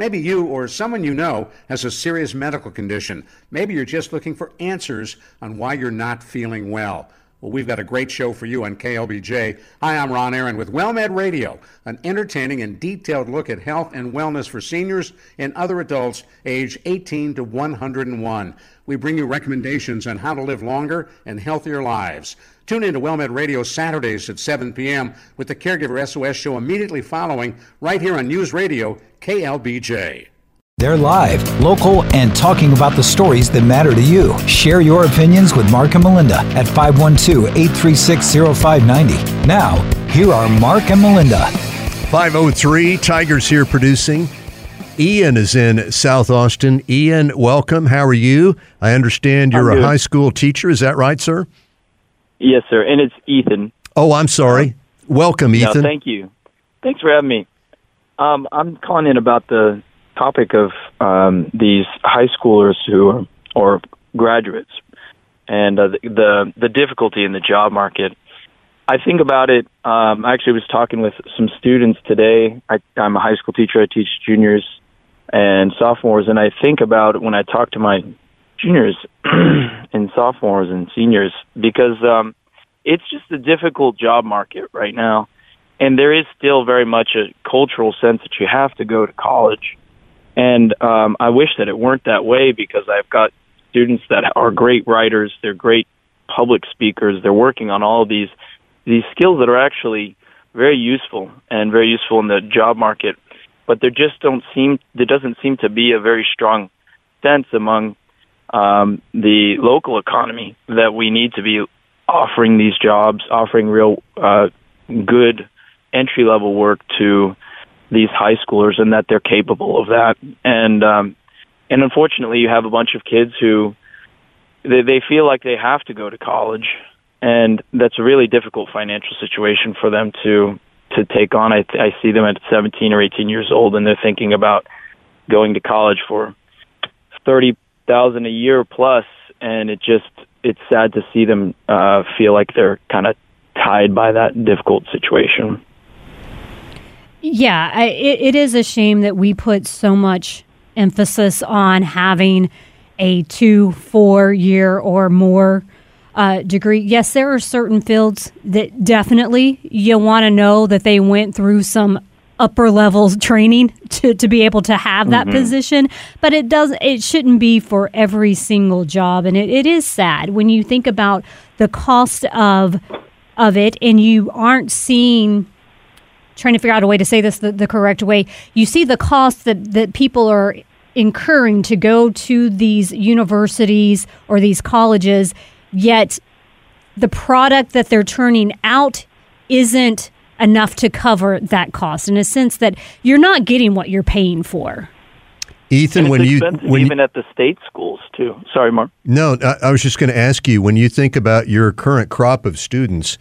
Maybe you or someone you know has a serious medical condition. Maybe you're just looking for answers on why you're not feeling well. Well, we've got a great show for you on KLBJ. Hi, I'm Ron Aaron with WellMed Radio, an entertaining and detailed look at health and wellness for seniors and other adults age 18 to 101. We bring you recommendations on how to live longer and healthier lives. Tune in to WellMed Radio Saturdays at 7 p.m. with the Caregiver SOS show immediately following, right here on News Radio KLBJ. They're live, local, and talking about the stories that matter to you. Share your opinions with Mark and Melinda at 512 836 0590. Now, here are Mark and Melinda. 503, Tigers here producing. Ian is in South Austin. Ian, welcome. How are you? I understand you're a high school teacher. Is that right, sir? Yes, sir. And it's Ethan. Oh, I'm sorry. Welcome, Ethan. No, thank you. Thanks for having me. Um, I'm calling in about the topic of um, these high schoolers who are or graduates and uh, the, the difficulty in the job market. I think about it. Um, I actually was talking with some students today. I, I'm a high school teacher. I teach juniors and sophomores, and I think about when I talk to my juniors and sophomores and seniors because um, it's just a difficult job market right now, and there is still very much a cultural sense that you have to go to college and um, I wish that it weren't that way because I've got students that are great writers, they're great public speakers, they're working on all these these skills that are actually very useful and very useful in the job market, but there just don't seem there doesn't seem to be a very strong sense among um, the local economy that we need to be offering these jobs, offering real uh, good entry level work to these high schoolers and that they're capable of that. And um, and unfortunately, you have a bunch of kids who they, they feel like they have to go to college, and that's a really difficult financial situation for them to to take on. I, I see them at 17 or 18 years old, and they're thinking about going to college for thirty thousand a year plus, and it just it's sad to see them uh, feel like they're kind of tied by that difficult situation. Yeah, I, it, it is a shame that we put so much emphasis on having a two, four year or more uh, degree. Yes, there are certain fields that definitely you want to know that they went through some upper level training to, to be able to have that mm-hmm. position but it does it shouldn't be for every single job and it, it is sad when you think about the cost of of it and you aren't seeing trying to figure out a way to say this the, the correct way. You see the costs that, that people are incurring to go to these universities or these colleges, yet the product that they're turning out isn't enough to cover that cost in a sense that you're not getting what you're paying for. Ethan, when you when even at the state schools too. Sorry, Mark. No, I, I was just going to ask you when you think about your current crop of students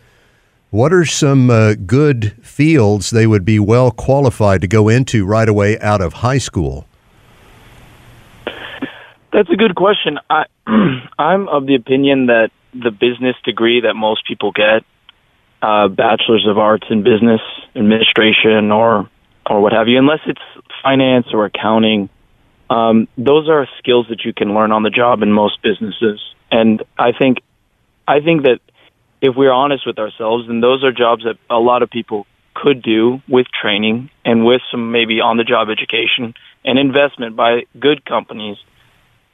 what are some uh, good fields they would be well qualified to go into right away out of high school? That's a good question. I, I'm of the opinion that the business degree that most people get, uh, bachelor's of arts in business administration or or what have you, unless it's finance or accounting, um, those are skills that you can learn on the job in most businesses. And I think I think that if we're honest with ourselves, then those are jobs that a lot of people could do with training and with some maybe on the job education and investment by good companies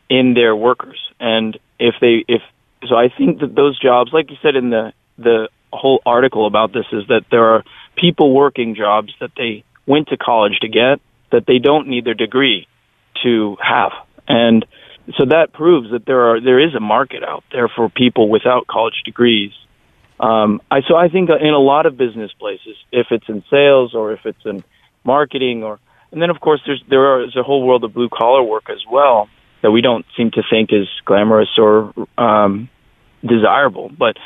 in their workers. And if they if so I think that those jobs like you said in the the whole article about this is that there are people working jobs that they went to college to get that they don't need their degree to have. And so that proves that there are there is a market out there for people without college degrees um, I so I think in a lot of business places, if it's in sales or if it's in marketing, or and then of course there's there's a whole world of blue collar work as well that we don't seem to think is glamorous or um, desirable. But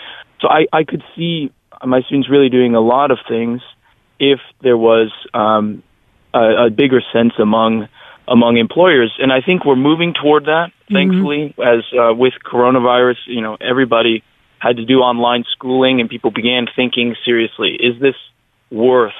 so I I could see my students really doing a lot of things if there was um, a, a bigger sense among among employers, and I think we're moving toward that. Mm-hmm. Thankfully, as uh, with coronavirus, you know, everybody had to do online schooling and people began thinking seriously, is this worth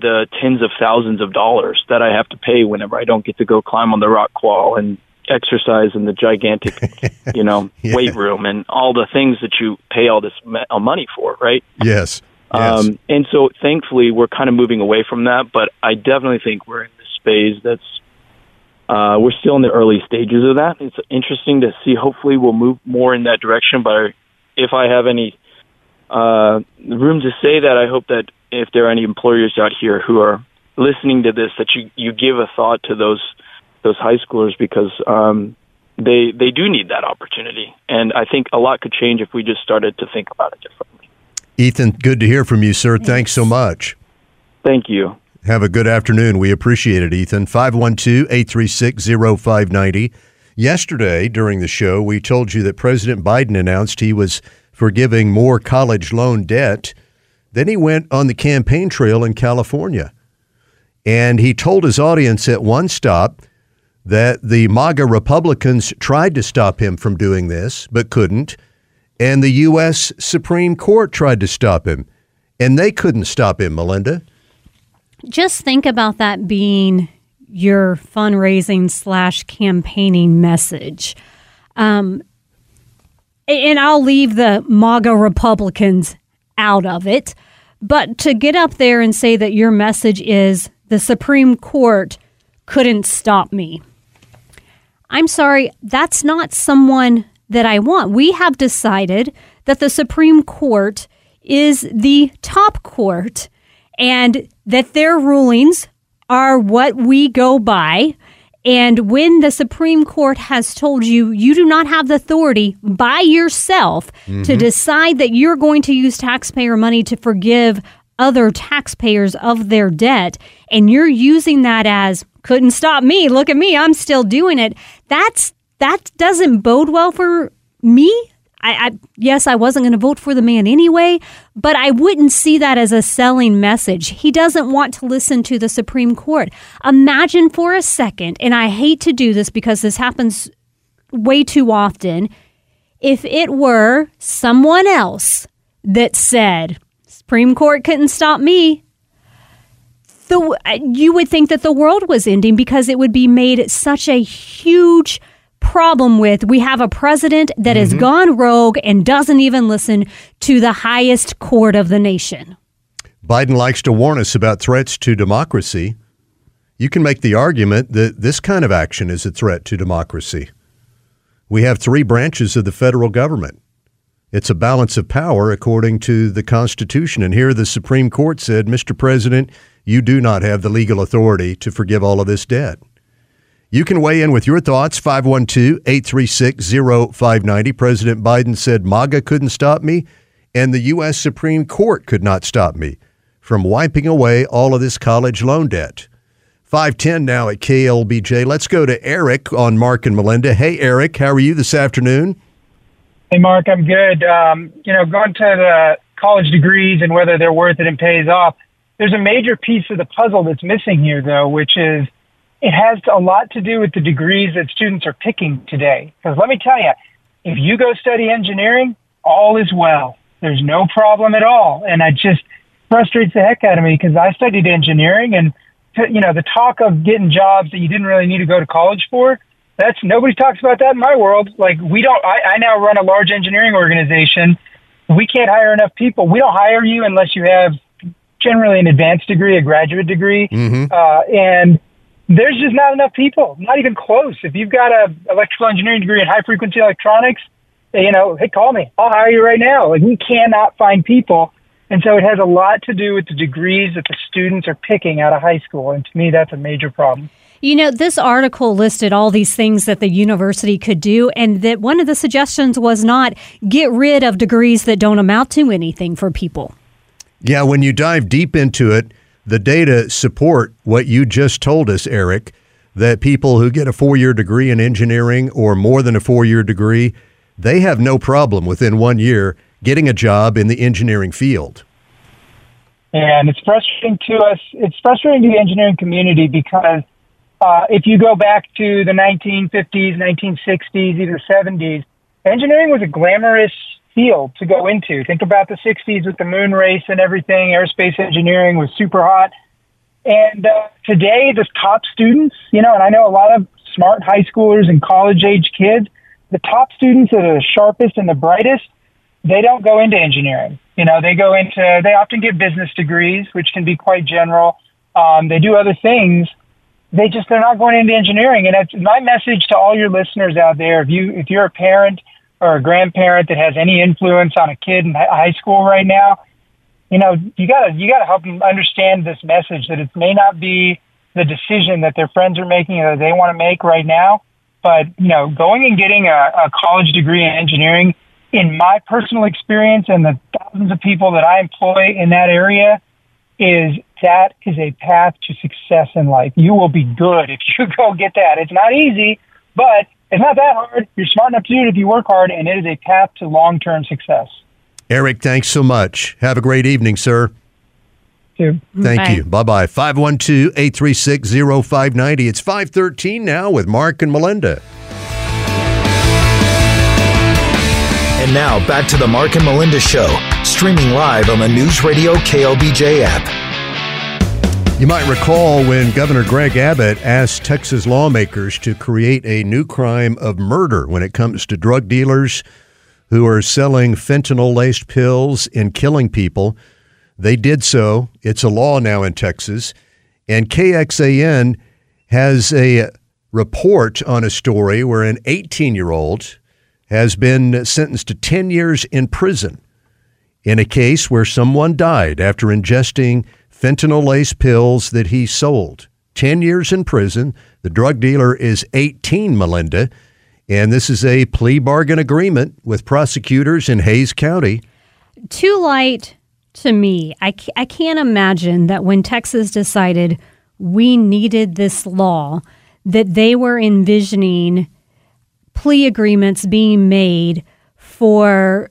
the tens of thousands of dollars that I have to pay whenever I don't get to go climb on the rock wall and exercise in the gigantic, you know, yeah. weight room and all the things that you pay all this uh, money for, right? Yes. yes. Um, and so thankfully we're kind of moving away from that, but I definitely think we're in this phase that's uh, we're still in the early stages of that. It's interesting to see. Hopefully, we'll move more in that direction. But if I have any uh, room to say that, I hope that if there are any employers out here who are listening to this, that you you give a thought to those those high schoolers because um, they they do need that opportunity, and I think a lot could change if we just started to think about it differently. Ethan, good to hear from you, sir. Thanks, Thanks so much. Thank you. Have a good afternoon. We appreciate it, Ethan. 512 836 0590. Yesterday, during the show, we told you that President Biden announced he was forgiving more college loan debt. Then he went on the campaign trail in California. And he told his audience at one stop that the MAGA Republicans tried to stop him from doing this, but couldn't. And the U.S. Supreme Court tried to stop him, and they couldn't stop him, Melinda just think about that being your fundraising slash campaigning message. Um, and I'll leave the MAGA Republicans out of it. But to get up there and say that your message is the Supreme Court couldn't stop me. I'm sorry, that's not someone that I want. We have decided that the Supreme Court is the top court and that their rulings are what we go by. And when the Supreme Court has told you you do not have the authority by yourself mm-hmm. to decide that you're going to use taxpayer money to forgive other taxpayers of their debt, and you're using that as couldn't stop me, look at me, I'm still doing it. That's that doesn't bode well for me I, I yes, I wasn't going to vote for the man anyway, but I wouldn't see that as a selling message. He doesn't want to listen to the Supreme Court. Imagine for a second, and I hate to do this because this happens way too often, if it were someone else that said, Supreme Court couldn't stop me, the, uh, you would think that the world was ending because it would be made such a huge problem with we have a president that mm-hmm. has gone rogue and doesn't even listen to the highest court of the nation. Biden likes to warn us about threats to democracy. You can make the argument that this kind of action is a threat to democracy. We have three branches of the federal government. It's a balance of power according to the Constitution. And here the Supreme Court said, Mr. President, you do not have the legal authority to forgive all of this debt. You can weigh in with your thoughts, 512 836 0590. President Biden said MAGA couldn't stop me, and the U.S. Supreme Court could not stop me from wiping away all of this college loan debt. 510 now at KLBJ. Let's go to Eric on Mark and Melinda. Hey, Eric, how are you this afternoon? Hey, Mark, I'm good. Um, you know, going to the college degrees and whether they're worth it and pays off, there's a major piece of the puzzle that's missing here, though, which is it has a lot to do with the degrees that students are picking today. Because let me tell you, if you go study engineering, all is well. There's no problem at all. And it just frustrates the heck out of me because I studied engineering and, you know, the talk of getting jobs that you didn't really need to go to college for, that's nobody talks about that in my world. Like we don't, I, I now run a large engineering organization. We can't hire enough people. We don't hire you unless you have generally an advanced degree, a graduate degree. Mm-hmm. Uh, and, there's just not enough people, not even close. If you've got a electrical engineering degree in high frequency electronics, you know, hey, call me. I'll hire you right now. Like we cannot find people. And so it has a lot to do with the degrees that the students are picking out of high school. And to me, that's a major problem. You know, this article listed all these things that the university could do, and that one of the suggestions was not get rid of degrees that don't amount to anything for people. Yeah, when you dive deep into it, the data support what you just told us, Eric, that people who get a four year degree in engineering or more than a four year degree, they have no problem within one year getting a job in the engineering field. And it's frustrating to us. It's frustrating to the engineering community because uh, if you go back to the 1950s, 1960s, even 70s, engineering was a glamorous field to go into. Think about the 60s with the moon race and everything. Aerospace engineering was super hot. And uh, today, the top students, you know, and I know a lot of smart high schoolers and college age kids, the top students that are the sharpest and the brightest, they don't go into engineering. You know, they go into, they often get business degrees, which can be quite general. Um, they do other things. They just, they're not going into engineering. And it's my message to all your listeners out there. If you, if you're a parent or a grandparent that has any influence on a kid in high school right now, you know, you gotta, you gotta help them understand this message that it may not be the decision that their friends are making or that they want to make right now. But, you know, going and getting a, a college degree in engineering in my personal experience and the thousands of people that I employ in that area is that is a path to success in life. You will be good if you go get that. It's not easy, but it's not that hard. You're smart enough to do it if you work hard, and it is a path to long term success. Eric, thanks so much. Have a great evening, sir. Too. Thank Bye. you. Bye bye. 512 836 0590. It's 513 now with Mark and Melinda. And now back to the Mark and Melinda Show, streaming live on the News Radio KLBJ app. You might recall when Governor Greg Abbott asked Texas lawmakers to create a new crime of murder when it comes to drug dealers who are selling fentanyl laced pills and killing people. They did so. It's a law now in Texas. And KXAN has a report on a story where an 18 year old has been sentenced to 10 years in prison in a case where someone died after ingesting fentanyl laced pills that he sold. 10 years in prison. The drug dealer is 18, Melinda. And this is a plea bargain agreement with prosecutors in Hays County. too light to me. I, I can't imagine that when Texas decided we needed this law, that they were envisioning plea agreements being made for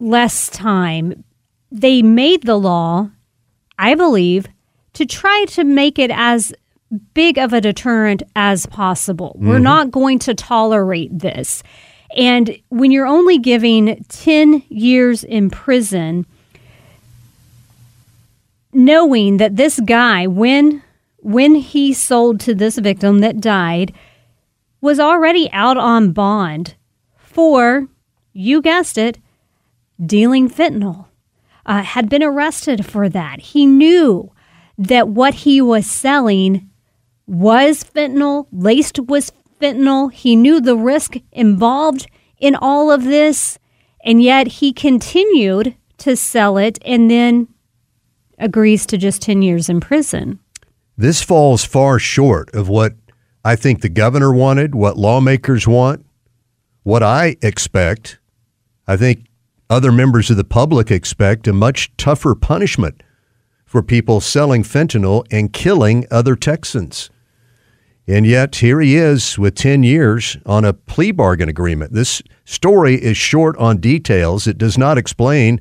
less time. They made the law, I believe, to try to make it as big of a deterrent as possible. We're mm-hmm. not going to tolerate this. And when you're only giving 10 years in prison, knowing that this guy when when he sold to this victim that died was already out on bond for you guessed it dealing fentanyl uh, had been arrested for that he knew that what he was selling was fentanyl laced with fentanyl he knew the risk involved in all of this and yet he continued to sell it and then agrees to just 10 years in prison. This falls far short of what I think the governor wanted, what lawmakers want, what I expect. I think other members of the public expect a much tougher punishment for people selling fentanyl and killing other Texans. And yet, here he is with 10 years on a plea bargain agreement. This story is short on details. It does not explain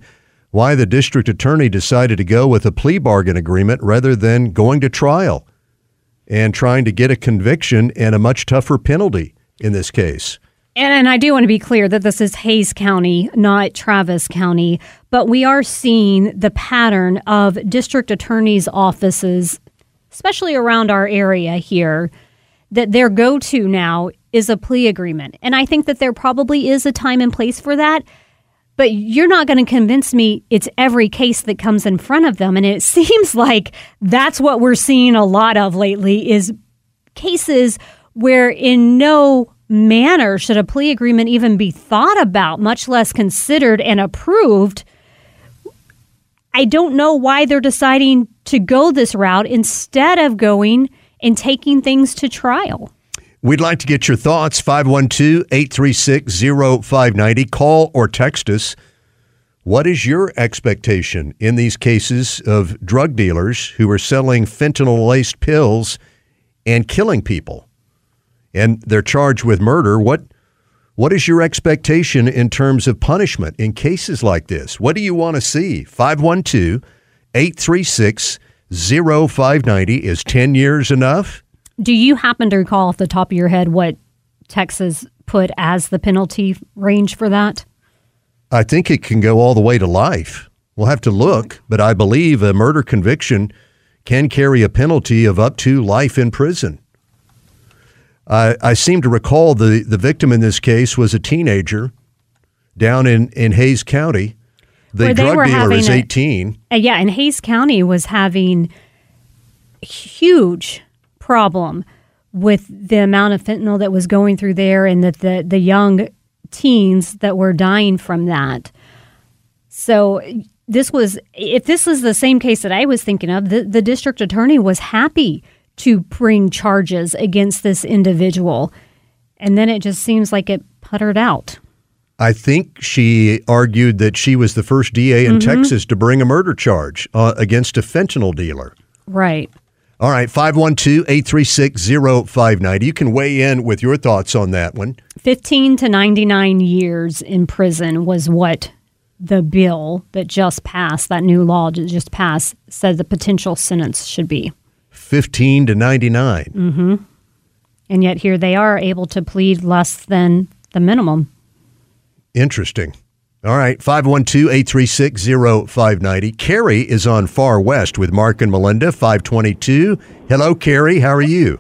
why the district attorney decided to go with a plea bargain agreement rather than going to trial and trying to get a conviction and a much tougher penalty in this case. And, and I do want to be clear that this is Hays County, not Travis County, but we are seeing the pattern of district attorneys' offices, especially around our area here, that their go to now is a plea agreement. And I think that there probably is a time and place for that. But you're not going to convince me it's every case that comes in front of them. And it seems like that's what we're seeing a lot of lately is cases where in no manner should a plea agreement even be thought about, much less considered and approved. I don't know why they're deciding to go this route instead of going and taking things to trial. We'd like to get your thoughts 512 836 0590. Call or text us. What is your expectation in these cases of drug dealers who are selling fentanyl laced pills and killing people? And they're charged with murder. What what is your expectation in terms of punishment in cases like this? What do you want to see? 512 836 0590. Is 10 years enough? Do you happen to recall off the top of your head what Texas put as the penalty range for that? I think it can go all the way to life. We'll have to look, but I believe a murder conviction can carry a penalty of up to life in prison. I, I seem to recall the, the victim in this case was a teenager down in, in Hays County. The drug dealer is a- 18. Uh, yeah, and Hays County was having huge problem with the amount of fentanyl that was going through there and that the, the young teens that were dying from that. So this was if this is the same case that I was thinking of, the, the district attorney was happy to bring charges against this individual. And then it just seems like it puttered out. I think she argued that she was the first DA in Texas to bring a murder charge uh, against a fentanyl dealer. Right. All right, 512 836 0590. You can weigh in with your thoughts on that one. 15 to 99 years in prison was what the bill that just passed, that new law that just passed, said the potential sentence should be. 15 to 99. And yet here they are able to plead less than the minimum. Interesting. All right, 512 836 0590. Carrie is on Far West with Mark and Melinda, 522. Hello, Carrie. How are you?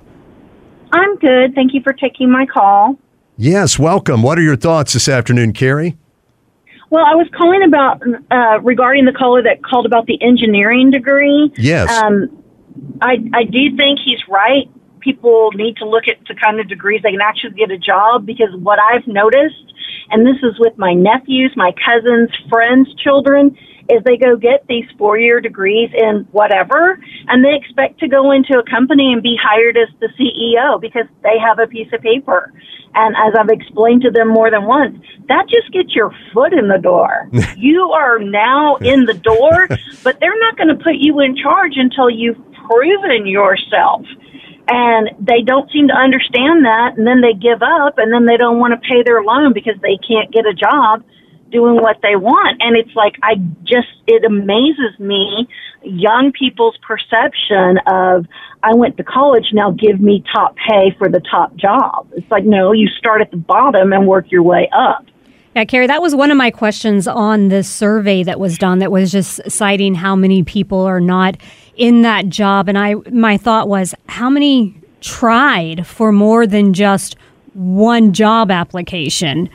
I'm good. Thank you for taking my call. Yes, welcome. What are your thoughts this afternoon, Carrie? Well, I was calling about uh, regarding the caller that called about the engineering degree. Yes. Um, I I do think he's right. People need to look at the kind of degrees they can actually get a job because what I've noticed, and this is with my nephews, my cousins, friends, children, is they go get these four year degrees in whatever, and they expect to go into a company and be hired as the CEO because they have a piece of paper. And as I've explained to them more than once, that just gets your foot in the door. you are now in the door, but they're not going to put you in charge until you've proven yourself. And they don't seem to understand that, and then they give up, and then they don't want to pay their loan because they can't get a job doing what they want. And it's like, I just, it amazes me, young people's perception of, I went to college, now give me top pay for the top job. It's like, no, you start at the bottom and work your way up. Yeah, Carrie, that was one of my questions on this survey that was done that was just citing how many people are not in that job. And I my thought was how many tried for more than just one job application?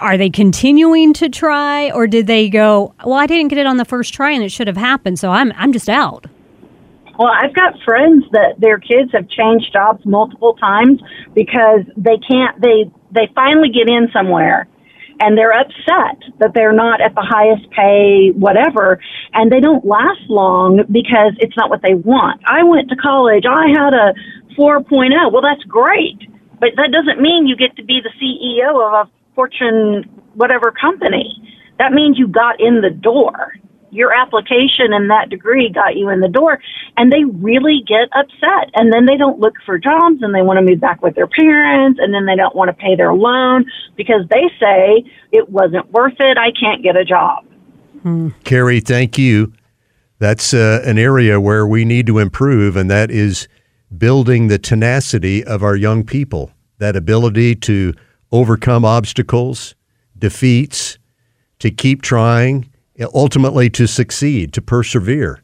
Are they continuing to try or did they go, Well, I didn't get it on the first try and it should have happened, so I'm I'm just out. Well, I've got friends that their kids have changed jobs multiple times because they can't, they, they finally get in somewhere and they're upset that they're not at the highest pay, whatever, and they don't last long because it's not what they want. I went to college, I had a 4.0. Well, that's great, but that doesn't mean you get to be the CEO of a Fortune whatever company. That means you got in the door. Your application and that degree got you in the door, and they really get upset. And then they don't look for jobs and they want to move back with their parents, and then they don't want to pay their loan because they say it wasn't worth it. I can't get a job. Carrie, thank you. That's uh, an area where we need to improve, and that is building the tenacity of our young people, that ability to overcome obstacles, defeats, to keep trying, ultimately to succeed, to persevere.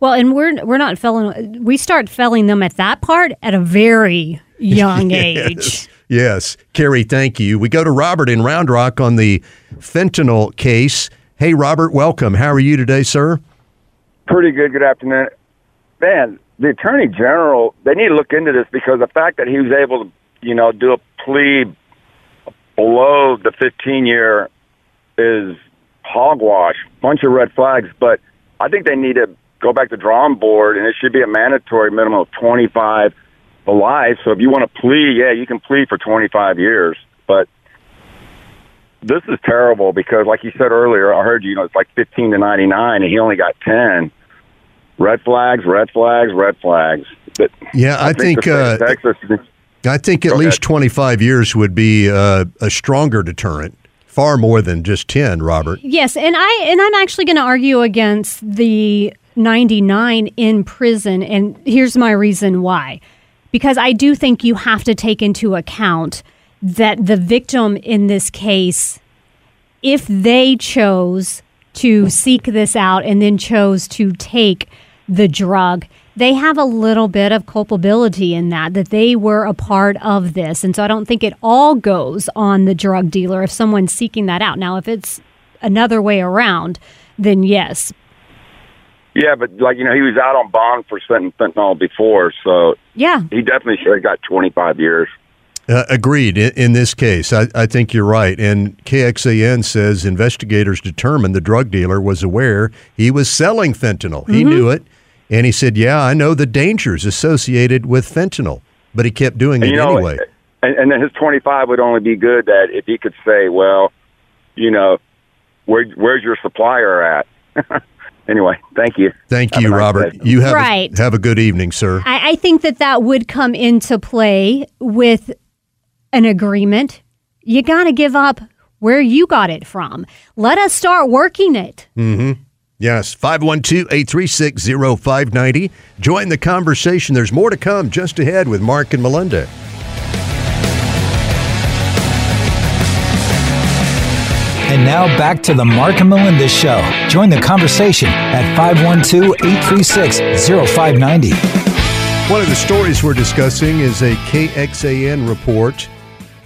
Well, and we're we're not felling we start felling them at that part at a very young age. Yes. Yes. Carrie, thank you. We go to Robert in Round Rock on the fentanyl case. Hey, Robert, welcome. How are you today, sir? Pretty good. Good afternoon. Man, the attorney general, they need to look into this because the fact that he was able to, you know, do a plea below the 15 year is hogwash, bunch of red flags. But I think they need to go back to drawing board, and it should be a mandatory minimum of 25 to life. So if you want to plea, yeah, you can plead for 25 years. But this is terrible because, like you said earlier, I heard you, you know, it's like 15 to 99, and he only got 10. Red flags, red flags, red flags. But Yeah, I, think, the state uh, Texas. I think at Go least ahead. 25 years would be uh, a stronger deterrent, far more than just 10, Robert. Yes, and I and I'm actually going to argue against the 99 in prison and here's my reason why. Because I do think you have to take into account that the victim in this case if they chose to seek this out and then chose to take the drug, they have a little bit of culpability in that, that they were a part of this. And so I don't think it all goes on the drug dealer if someone's seeking that out. Now, if it's another way around, then yes. Yeah, but like you know, he was out on bond for fentanyl fentanyl before, so Yeah. he definitely should have got 25 years. Uh, agreed. In, in this case, I, I think you're right. And KXAN says investigators determined the drug dealer was aware he was selling fentanyl. He knew it, and he said, "Yeah, I know the dangers associated with fentanyl," but he kept doing And it you know, anyway. and, and then his 25 would only be good that if he could say, well, you know, where, where's your supplier at? anyway, thank you. Thank Have you, nice Robert. day. You have Right. a, have a good evening, sir. I, I think that that would come into play with an agreement. You got to give up where you got it from. Let us start working it. Mm-hmm. Yes, 512-836-0590. Join the conversation. There's more to come just ahead with Mark and Melinda. And now back to the Mark and Melinda Show. Join the conversation at 512 836 0590. One of the stories we're discussing is a KXAN report.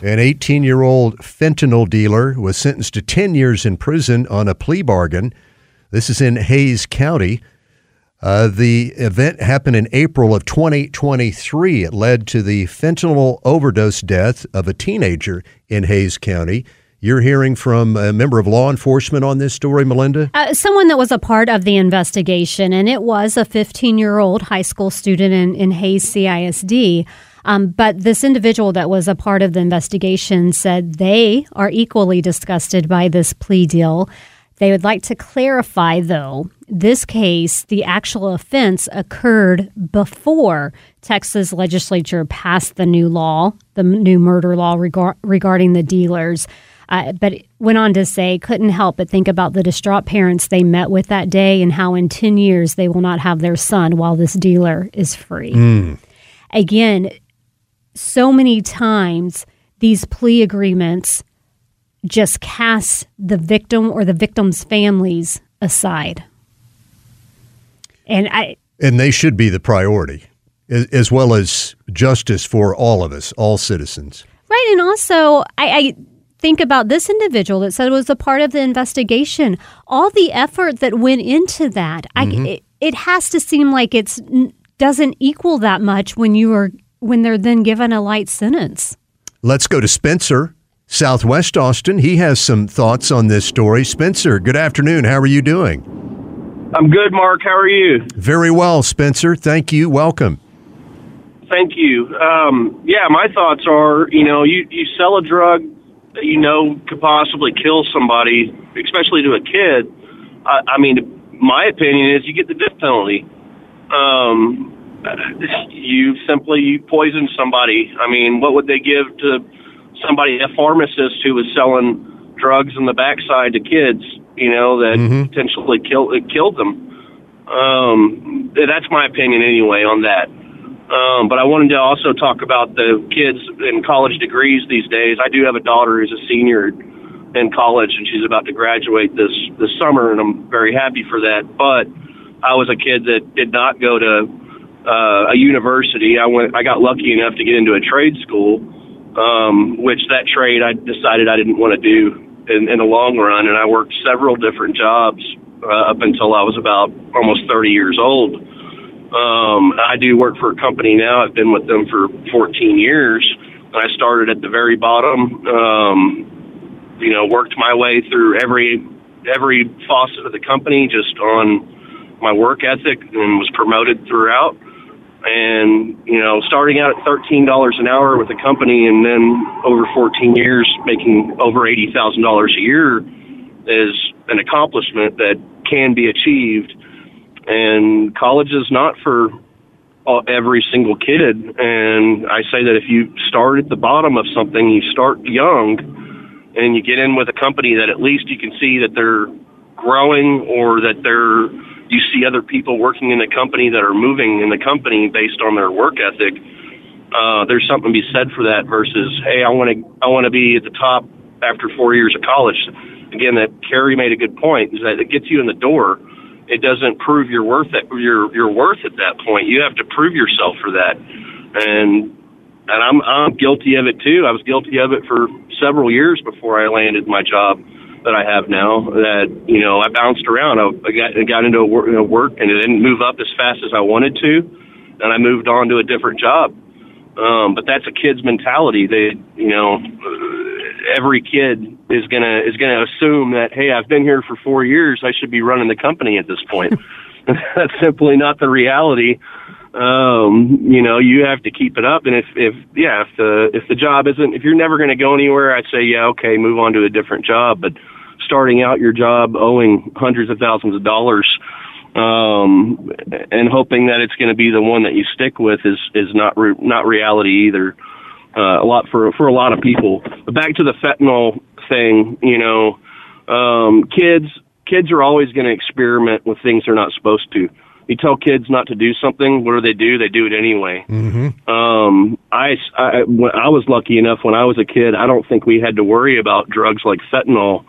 An 18 year old fentanyl dealer was sentenced to 10 years in prison on a plea bargain. This is in Hays County. Uh, the event happened in April of 2023. It led to the fentanyl overdose death of a teenager in Hays County. You're hearing from a member of law enforcement on this story, Melinda? Uh, someone that was a part of the investigation, and it was a 15 year old high school student in, in Hays CISD. Um, but this individual that was a part of the investigation said they are equally disgusted by this plea deal. They would like to clarify, though, this case, the actual offense occurred before Texas legislature passed the new law, the new murder law regar- regarding the dealers. Uh, but went on to say, couldn't help but think about the distraught parents they met with that day and how in 10 years they will not have their son while this dealer is free. Again, so many times these plea agreements just cast the victim or the victim's families aside. And I, And they should be the priority, as, well as justice for all of us, all citizens. Right, and also I, I think about this individual that said it was a part of the investigation. All the effort that went into that, I, mm-hmm. it, it has to seem like it's doesn't equal that much when you are when they're then given a light sentence. Let's go to Spencer, Southwest Austin. He has some thoughts on this story. Spencer, good afternoon. How are you doing? I'm good, Mark. How are you? Very well, Spencer. Thank you. Welcome. Thank you. Um, yeah, my thoughts are, you know, you, you sell a drug that you know could possibly kill somebody, especially to a kid. I, I mean, my opinion is you get the death penalty. Um, you simply poison somebody. I mean, what would they give to somebody, a pharmacist who was selling drugs in the backside to kids, you know, that potentially kill, killed them? Um, that's my opinion anyway on that. Um, but I wanted to also talk about the kids in college degrees these days. I do have a daughter who's a senior in college, and she's about to graduate this this summer, and I'm very happy for that. But I was a kid that did not go to uh, a university. I went. I got lucky enough to get into a trade school, um, which that trade I decided I didn't want to do in, in the long run, and I worked several different jobs uh, up until I was about almost 30 years old. Um, I do work for a company now. I've been with them for 14 years. I started at the very bottom. Um, you know, worked my way through every every faucet of the company just on my work ethic and was promoted throughout. And you know, starting out at thirteen dollars an hour with a company, and then over 14 years making over eighty thousand dollars a year is an accomplishment that can be achieved and college is not for all, every single kid. And I say that if you start at the bottom of something, you start young, and you get in with a company that at least you can see that they're growing or that they're you see other people working in the company that are moving in the company based on their work ethic. Uh, there's something to be said for that versus, hey, I want to I want to be at the top after four years of college. Again, that Carrie made a good point is that it gets you in the door it doesn't prove your worth at your your worth at that point. You have to prove yourself for that, and and I'm I'm guilty of it too. I was guilty of it for several years before I landed my job that I have now. That you know I bounced around. I got I got into work, you know, work and it didn't move up as fast as I wanted to, and I moved on to a different job. Um, but that's a kid's mentality. They, you know, every kid is gonna is gonna assume that hey, I've been here for four years, I should be running the company at this point. that's simply not the reality. Um, you know, you have to keep it up, and if if yeah, if the if the job isn't if you're never going to go anywhere, I'd say yeah, okay, move on to a different job. But starting out your job owing hundreds of thousands of dollars um, and hoping that it's going to be the one that you stick with is is not re- not reality either. Uh, a lot for for a lot of people. But back to the fentanyl thing, you know, um, kids kids are always going to experiment with things they're not supposed to. You tell kids not to do something, what do they do? They do it anyway. Mm-hmm. Um, I, I, when I was lucky enough when I was a kid, I don't think we had to worry about drugs like fentanyl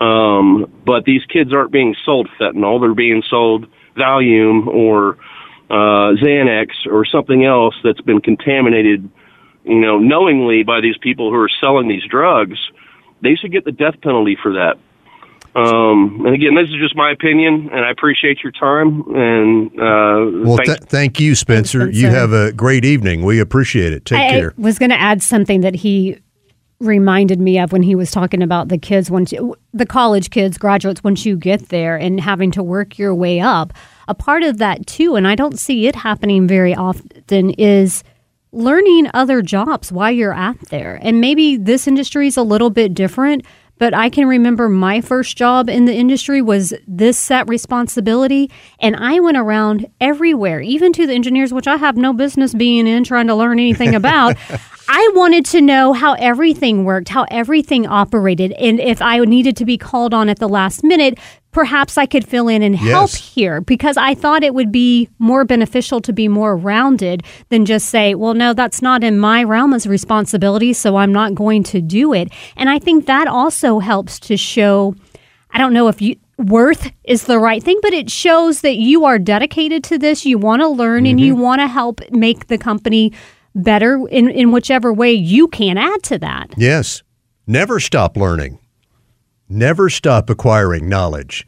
um, but these kids aren't being sold fentanyl; they're being sold Valium or uh, Xanax or something else that's been contaminated, you know, knowingly by these people who are selling these drugs. They should get the death penalty for that. Um, and again, this is just my opinion, and I appreciate your time. And uh, well, th- thank you, Spencer. Thanks, Spencer. You have a great evening. We appreciate it. Take I, care. I was going to add something that he reminded me of when he was talking about the kids once you, the college kids graduates once you get there and having to work your way up a part of that too and i don't see it happening very often is learning other jobs while you're at there and maybe this industry is a little bit different but I can remember my first job in the industry was this set responsibility. And I went around everywhere, even to the engineers, which I have no business being in trying to learn anything about. I wanted to know how everything worked, how everything operated, and if I needed to be called on at the last minute, perhaps I could fill in and help yes. here because I thought it would be more beneficial to be more rounded than just say, well, no, that's not in my realm as responsibility, so I'm not going to do it. And I think that also helps to show, I don't know if you, worth is the right thing, but it shows that you are dedicated to this. You want to learn mm-hmm. and you mm-hmm. want to help make the company better in, in whichever way you can add to that. Yes. Never stop learning. Never stop acquiring knowledge.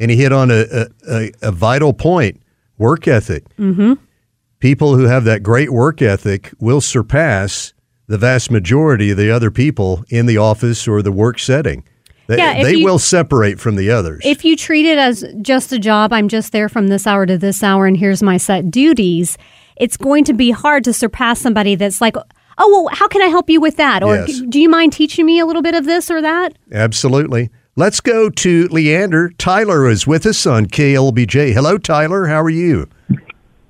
And he hit on a, a, a vital point work ethic. Mm-hmm. People who have that great work ethic will surpass the vast majority of the other people in the office or the work setting. They, yeah, they you, will separate from the others. If you treat it as just a job, I'm just there from this hour to this hour, and here's my set duties, it's going to be hard to surpass somebody that's like, oh, well, how can I help you with that? Or yes. do you mind teaching me a little bit of this or that? Absolutely. Let's go to Leander. Tyler is with us on KLBJ. Hello, Tyler. How are you?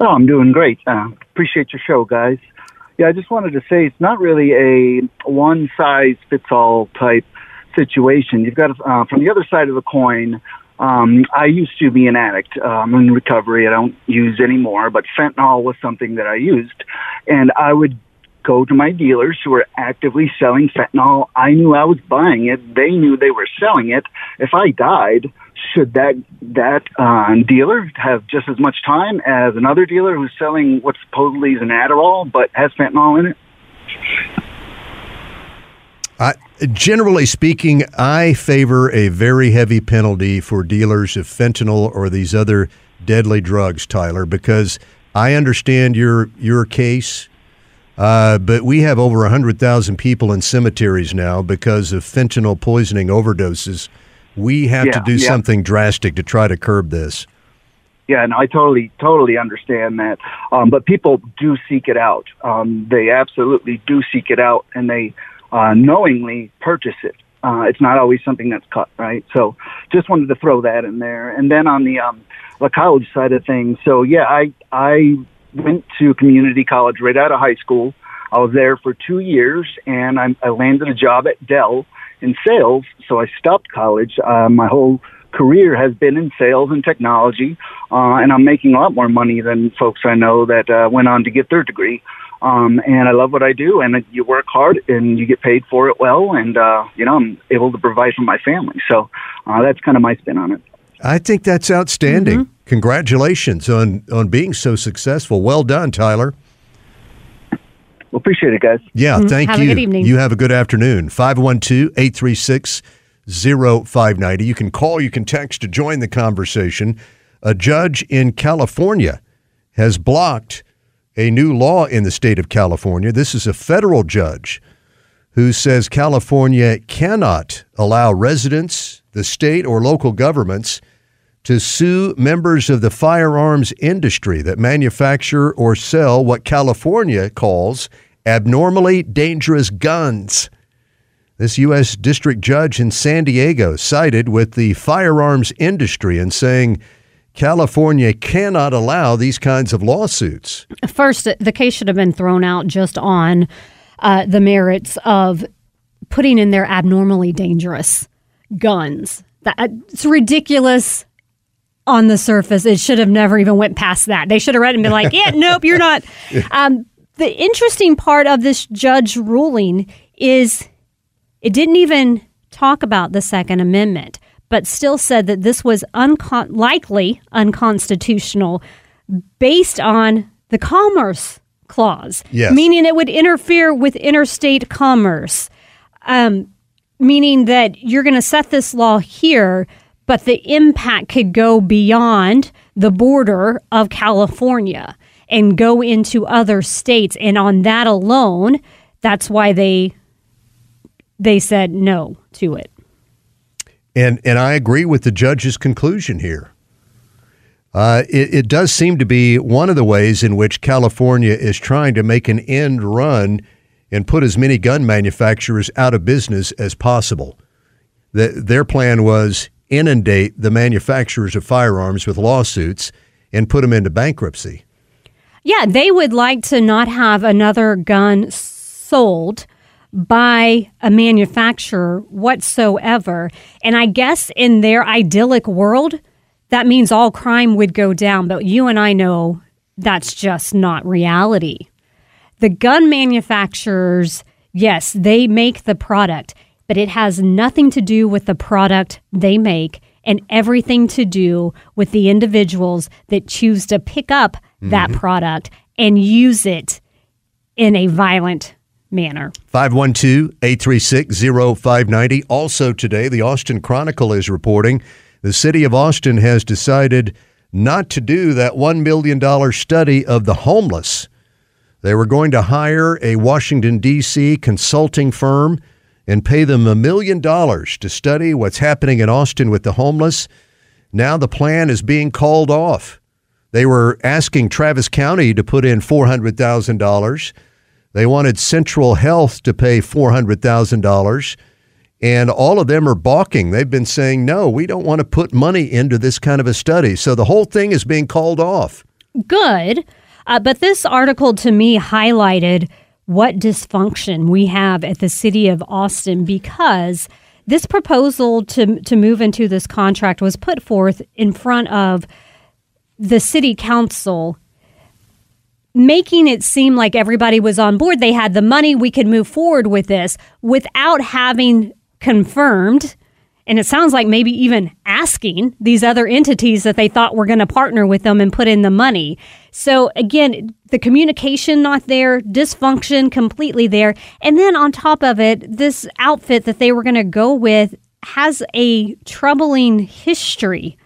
Oh, I'm doing great. Uh, appreciate your show, guys. Yeah, I just wanted to say it's not really a one size fits all type situation. You've got uh, from the other side of the coin. Um, I used to be an addict. I'm in recovery. I don't use anymore, but fentanyl was something that I used, and I would go to my dealers who were actively selling fentanyl. I knew I was buying it. They knew they were selling it. If I died, should that that uh, dealer have just as much time as another dealer who's selling what supposedly is an Adderall but has fentanyl in it? I, generally speaking, I favor a very heavy penalty for dealers of fentanyl or these other deadly drugs, Tyler, because I understand your your case uh, but we have over 100,000 people in cemeteries now because of fentanyl poisoning overdoses. We have yeah, to do yeah. something drastic to try to curb this. Yeah, and I totally, totally understand that. Um, but people do seek it out. Um, they absolutely do seek it out, and they uh, knowingly purchase it. Uh, it's not always something that's cut, right? So, just wanted to throw that in there. And then on the um, the college side of things, so yeah, I I went to community college right out of high school. I was there for two years, and I, I landed a job at Dell in sales. So I stopped college. Uh, my whole career has been in sales and technology, uh, and I'm making a lot more money than folks I know that uh, went on to get their degree. Um, and I love what I do, and you work hard and you get paid for it well, and uh, you know I'm able to provide for my family. So uh, that's kind of my spin on it. I think that's outstanding. Congratulations on on being so successful. Well done, Tyler. Well, appreciate it, guys. Yeah, thank Have a you. good evening. You have a good afternoon. 512-836-0590. You can call, you can text to join the conversation. A judge in California has blocked a new law in the state of California. This is a federal judge who says California cannot allow residents, the state or local governments to sue members of the firearms industry that manufacture or sell what California calls abnormally dangerous guns. This U.S. district judge in San Diego sided with the firearms industry and saying California cannot allow these kinds of lawsuits. First, the case should have been thrown out just on uh, the merits of putting in their abnormally dangerous guns. That, uh, it's ridiculous on the surface. It should have never even went past that. They should have read and been like, "Yeah, nope, you're not." Um, the interesting part of this judge ruling is it didn't even talk about the Second Amendment, but still said that this was uncon- likely unconstitutional based on the Commerce Clause, Yes. meaning it would interfere with interstate commerce. Um, meaning that you're going to set this law here, but the impact could go beyond the border of California and go into other states. And on that alone, that's why they they said no to it. And and I agree with the judge's conclusion here. Uh, it, it does seem to be one of the ways in which California is trying to make an end run and put as many gun manufacturers out of business as possible. The, their plan was inundate the manufacturers of firearms with lawsuits and put them into bankruptcy. Yeah, they would like to not have another gun sold by a manufacturer whatsoever. And I guess in their idyllic world, that means all crime would go down. But you and I know that's just not reality. The gun manufacturers, yes, they make the product, but it has nothing to do with the product they make and everything to do with the individuals that choose to pick up that mm-hmm. product and use it in a violent manner. 512 836 0590. Also today, the Austin Chronicle is reporting the city of Austin has decided not to do that $1 million study of the homeless. They were going to hire a Washington, D.C. consulting firm and pay them a million dollars to study what's happening in Austin with the homeless. Now the plan is being called off. They were asking Travis County to put in $400,000. They wanted Central Health to pay $400,000. And all of them are balking. They've been saying, no, we don't want to put money into this kind of a study. So the whole thing is being called off. Good. Uh, but this article to me highlighted what dysfunction we have at the city of Austin because this proposal to, to move into this contract was put forth in front of the city council making it seem like everybody was on board. They had the money, we could move forward with this without having confirmed. And it sounds like maybe even asking these other entities that they thought were going to partner with them and put in the money. So again, the communication not there, dysfunction completely there. And then on top of it, this outfit that they were going to go with has a troubling history.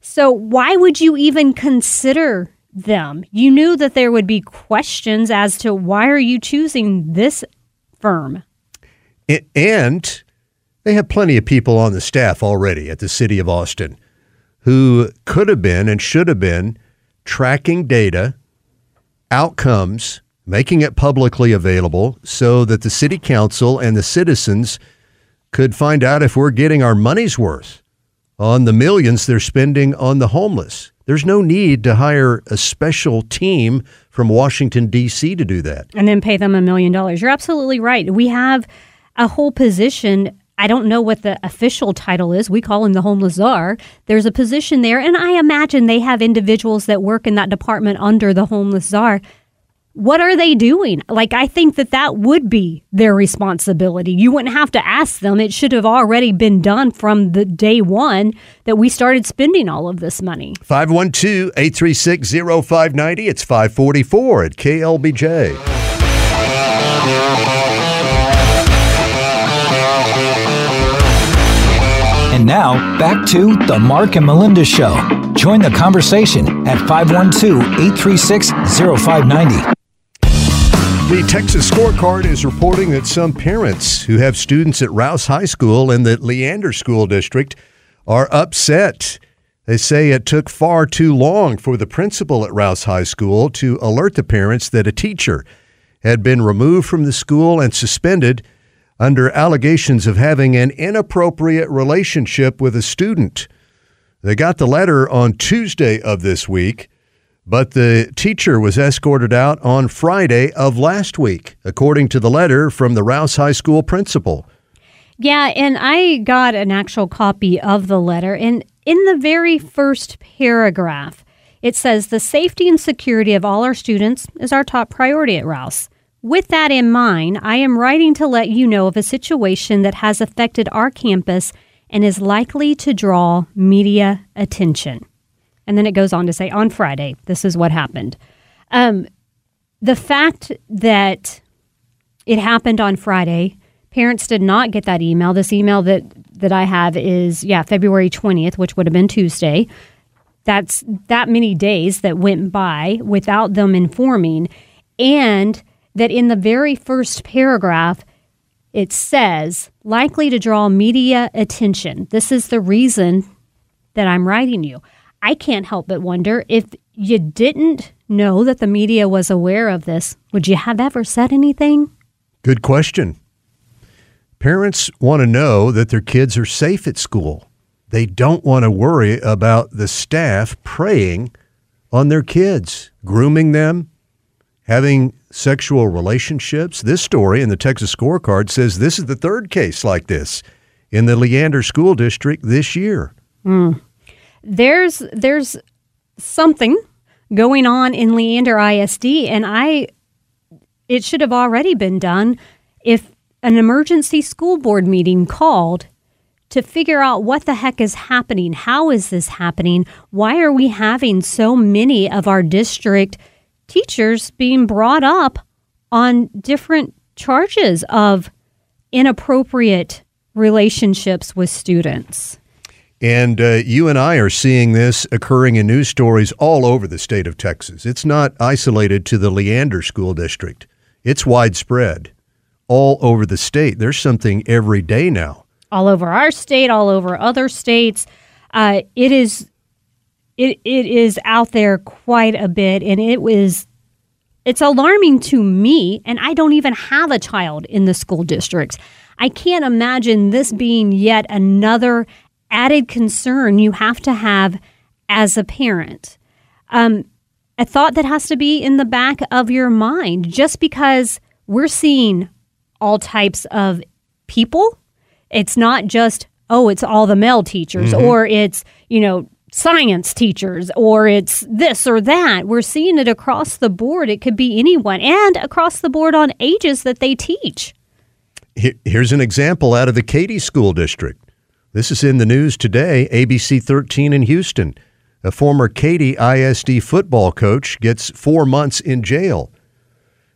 So why would you even consider them? You knew that there would be questions as to why are you choosing this firm? A- And they have plenty of people on the staff already at the city of Austin who could have been and should have been tracking data, outcomes, making it publicly available so that the city council and the citizens could find out if we're getting our money's worth on the millions they're spending on the homeless. There's no need to hire a special team from Washington, D.C. to do that. and then pay them a million dollars. You're absolutely right. We have a whole position. I don't know what the official title is. We call him the homeless czar. There's a position there, and I imagine they have individuals that work in that department under the homeless czar. What are they doing? Like, I think that that would be their responsibility. You wouldn't have to ask them. It should have already been done from the day one that we started spending all of this money. 512 836 0590. It's 544 at KLBJ. And now, back to the Mark and Melinda Show. Join the conversation at 512 836 0590. The Texas Scorecard is reporting that some parents who have students at Rouse High School in the Leander School District are upset. They say it took far too long for the principal at Rouse High School to alert the parents that a teacher had been removed from the school and suspended under allegations of having an inappropriate relationship with a student. They got the letter on Tuesday of this week, but the teacher was escorted out on Friday of last week, according to the letter from the Rouse High School principal. Yeah, and I got an actual copy of the letter. And in the very first paragraph, it says the safety and security of all our students is our top priority at Rouse. With that in mind, I am writing to let you know of a situation that has affected our campus and is likely to draw media attention. And then it goes on to say, on Friday, this is what happened. Um, the fact that it happened on Friday, parents did not get that email. This email that, that I have is, yeah, February 20th, which would have been Tuesday. That's that many days that went by without them informing. And that in the very first paragraph, it says, likely to draw media attention. This is the reason that I'm writing you. I can't help but wonder if you didn't know that the media was aware of this, would you have ever said anything? Good question. Parents want to know that their kids are safe at school. They don't want to worry about the staff preying on their kids, grooming them, having sexual relationships. This story in the Texas scorecard says this is the third case like this in the Leander School District this year. Mm. There's there's something going on in Leander ISD, and I it should have already been done if an emergency school board meeting called to figure out what the heck is happening. How is this happening? Why are we having so many of our district teachers being brought up on different charges of inappropriate relationships with students. And uh, you and I are seeing this occurring in news stories all over the state of Texas. It's not isolated to the Leander School District, it's widespread all over the state. There's something every day now. All over our state, all over other states. Uh, it is it it is out there quite a bit and it was it's alarming to me and I don't even have a child in the school districts. I can't imagine this being yet another added concern you have to have as a parent. Um, a thought that has to be in the back of your mind just because we're seeing all types of people. It's not just, oh, it's all the male teachers mm-hmm. or it's, you know, science teachers or it's this or that. We're seeing it across the board. It could be anyone and across the board on ages that they teach. Here's an example out of the Katy School District. This is in the news today, ABC 13 in Houston. A former Katy ISD football coach gets four months in jail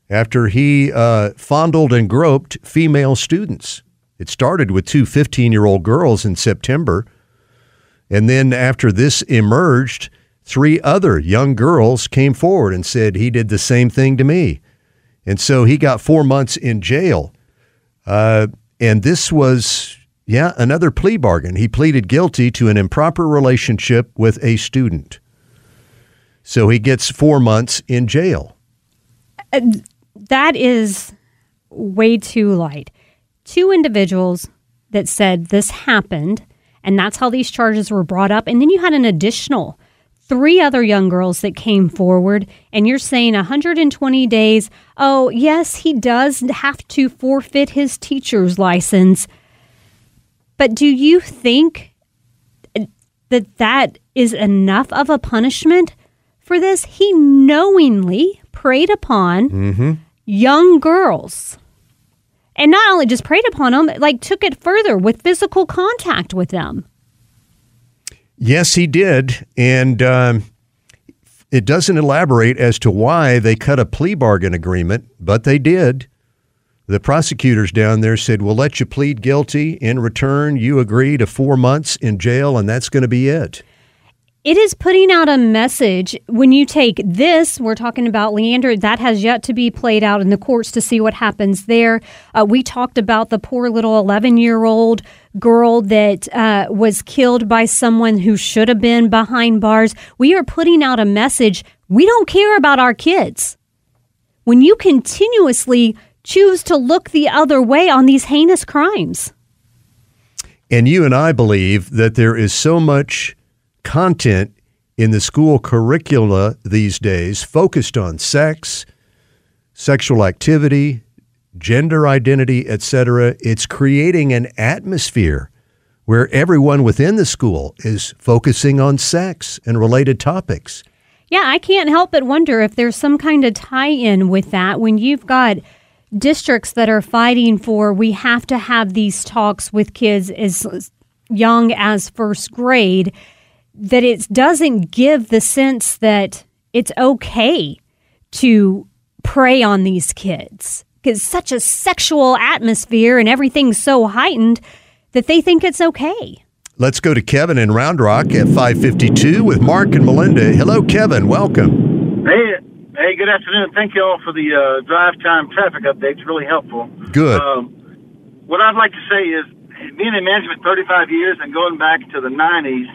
after he uh, fondled and groped female students. It started with two 15 year old girls in September. And then after this emerged, three other young girls came forward and said he did the same thing to me. And so he got four months in jail. Uh, and this was, yeah, another plea bargain. He pleaded guilty to an improper relationship with a student. So he gets four months in jail. That is way too light. Two individuals that said this happened and that's how these charges were brought up. And then you had an additional three other young girls that came forward, and you're saying 120 days. Oh, yes, he does have to forfeit his teacher's license. But do you think that that is enough of a punishment for this? He knowingly preyed upon Mm-hmm. young girls. And not only just preyed upon them, like took it further with physical contact with them. Yes, he did. And um, it doesn't elaborate as to why they cut a plea bargain agreement, but they did. The prosecutors down there said, We'll let you plead guilty. In return, you agree to four months in jail, and that's going to be it. It is putting out a message when you take this, we're talking about Leander, that has yet to be played out in the courts to see what happens there. Uh, we talked about the poor little 11 year old girl that uh, was killed by someone who should have been behind bars. We are putting out a message we don't care about our kids. When you continuously choose to look the other way on these heinous crimes. And you and I believe that there is so much content in the school curricula these days focused on sex, sexual activity, gender identity, etc. It's creating an atmosphere where everyone within the school is focusing on sex and related topics. Yeah, I can't help but wonder if there's some kind of tie in with that when you've got districts that are fighting for we have to have these talks with kids as young as first grade that it doesn't give the sense that it's okay to prey on these kids because such a sexual atmosphere and everything's so heightened that they think it's okay. Let's go to Kevin in Round Rock at 552 with Mark and Melinda. Hello, Kevin. Welcome. Hey, hey, good afternoon. Thank you all for the uh, drive time traffic updates. Really helpful. Good. Um, what I'd like to say is, being in management 35 years and going back to the 90s,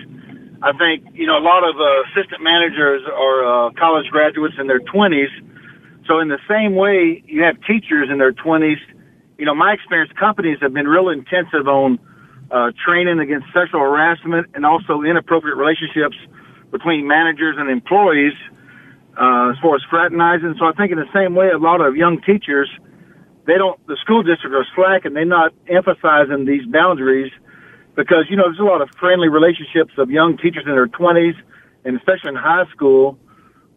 I think you know a lot of uh, assistant managers are uh, college graduates in their 20s. So in the same way, you have teachers in their 20s. You know, my experience, companies have been real intensive on uh, training against sexual harassment and also inappropriate relationships between managers and employees uh, as far as fraternizing. So I think in the same way, a lot of young teachers, they don't, the school district are slack and they're not emphasizing these boundaries because, you know, there's a lot of friendly relationships of young teachers in their 20s and especially in high school.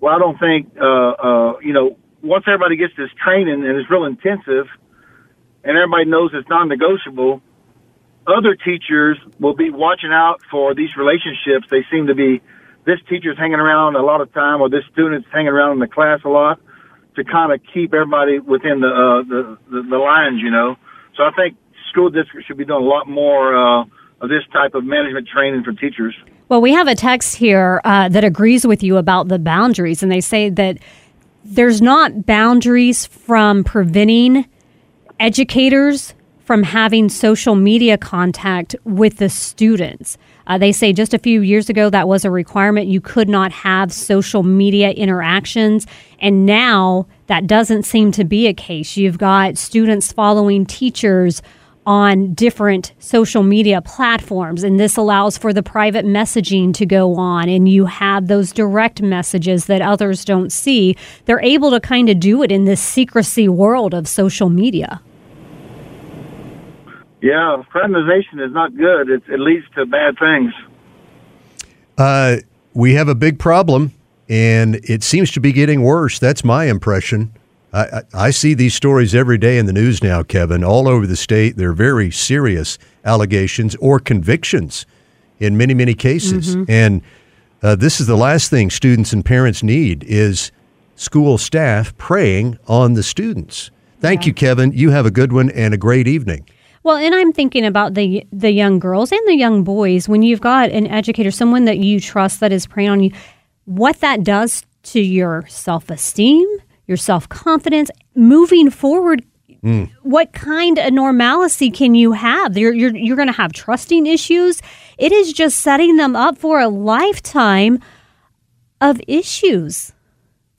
Well, I don't think, uh, uh, you know, once everybody gets this training and it's real intensive and everybody knows it's non-negotiable, other teachers will be watching out for these relationships. They seem to be, this teacher's hanging around a lot of time or this student's hanging around in the class a lot to kind of keep everybody within the, uh, the, the, the lines, you know. So I think school districts should be doing a lot more, uh, of this type of management training for teachers. Well, we have a text here uh, that agrees with you about the boundaries, and they say that there's not boundaries from preventing educators from having social media contact with the students. Uh, they say just a few years ago that was a requirement. You could not have social media interactions. And now that doesn't seem to be a case. You've got students following teachers on different social media platforms. And this allows for the private messaging to go on. And you have those direct messages that others don't see. They're able to kind of do it in this secrecy world of social media. Yeah, fraternization is not good. It, it leads to bad things. Uh, we have a big problem, and it seems to be getting worse. That's my impression. I, I, I see these stories every day in the news now, Kevin, all over the state. They're very serious allegations or convictions in many, many cases. Mhm. And uh, this is the last thing students and parents need is school staff preying on the students. Thank you, Kevin. You have a good one and a great evening. Well, and I'm thinking about the the young girls and the young boys when you've got an educator, someone that you trust that is preying on you, what that does to your self-esteem, your self-confidence moving forward. Mm. What kind of normalcy can you have? You're you're, you're going to have trusting issues. It is just setting them up for a lifetime of issues.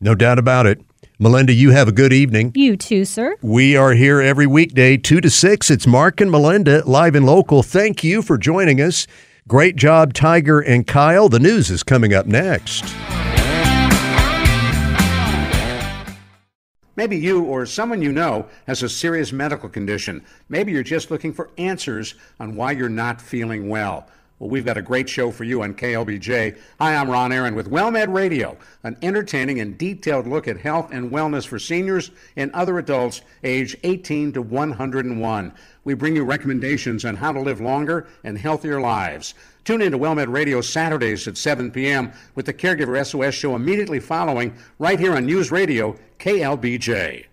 No doubt about it. Melinda, you have a good evening. You too, sir. We are here every weekday, 2 to 6. It's Mark and Melinda, live and local. Thank you for joining us. Great job, Tiger and Kyle. The news is coming up next. Maybe you or someone you know has a serious medical condition. Maybe you're just looking for answers on why you're not feeling well. Well, we've got a great show for you on KLBJ. Hi, I'm Ron Aaron with WellMed Radio, an entertaining and detailed look at health and wellness for seniors and other adults age 18 to 101. We bring you recommendations on how to live longer and healthier lives. Tune in to WellMed Radio Saturdays at 7 p.m. with the Caregiver SOS show immediately following right here on News Radio KLBJ.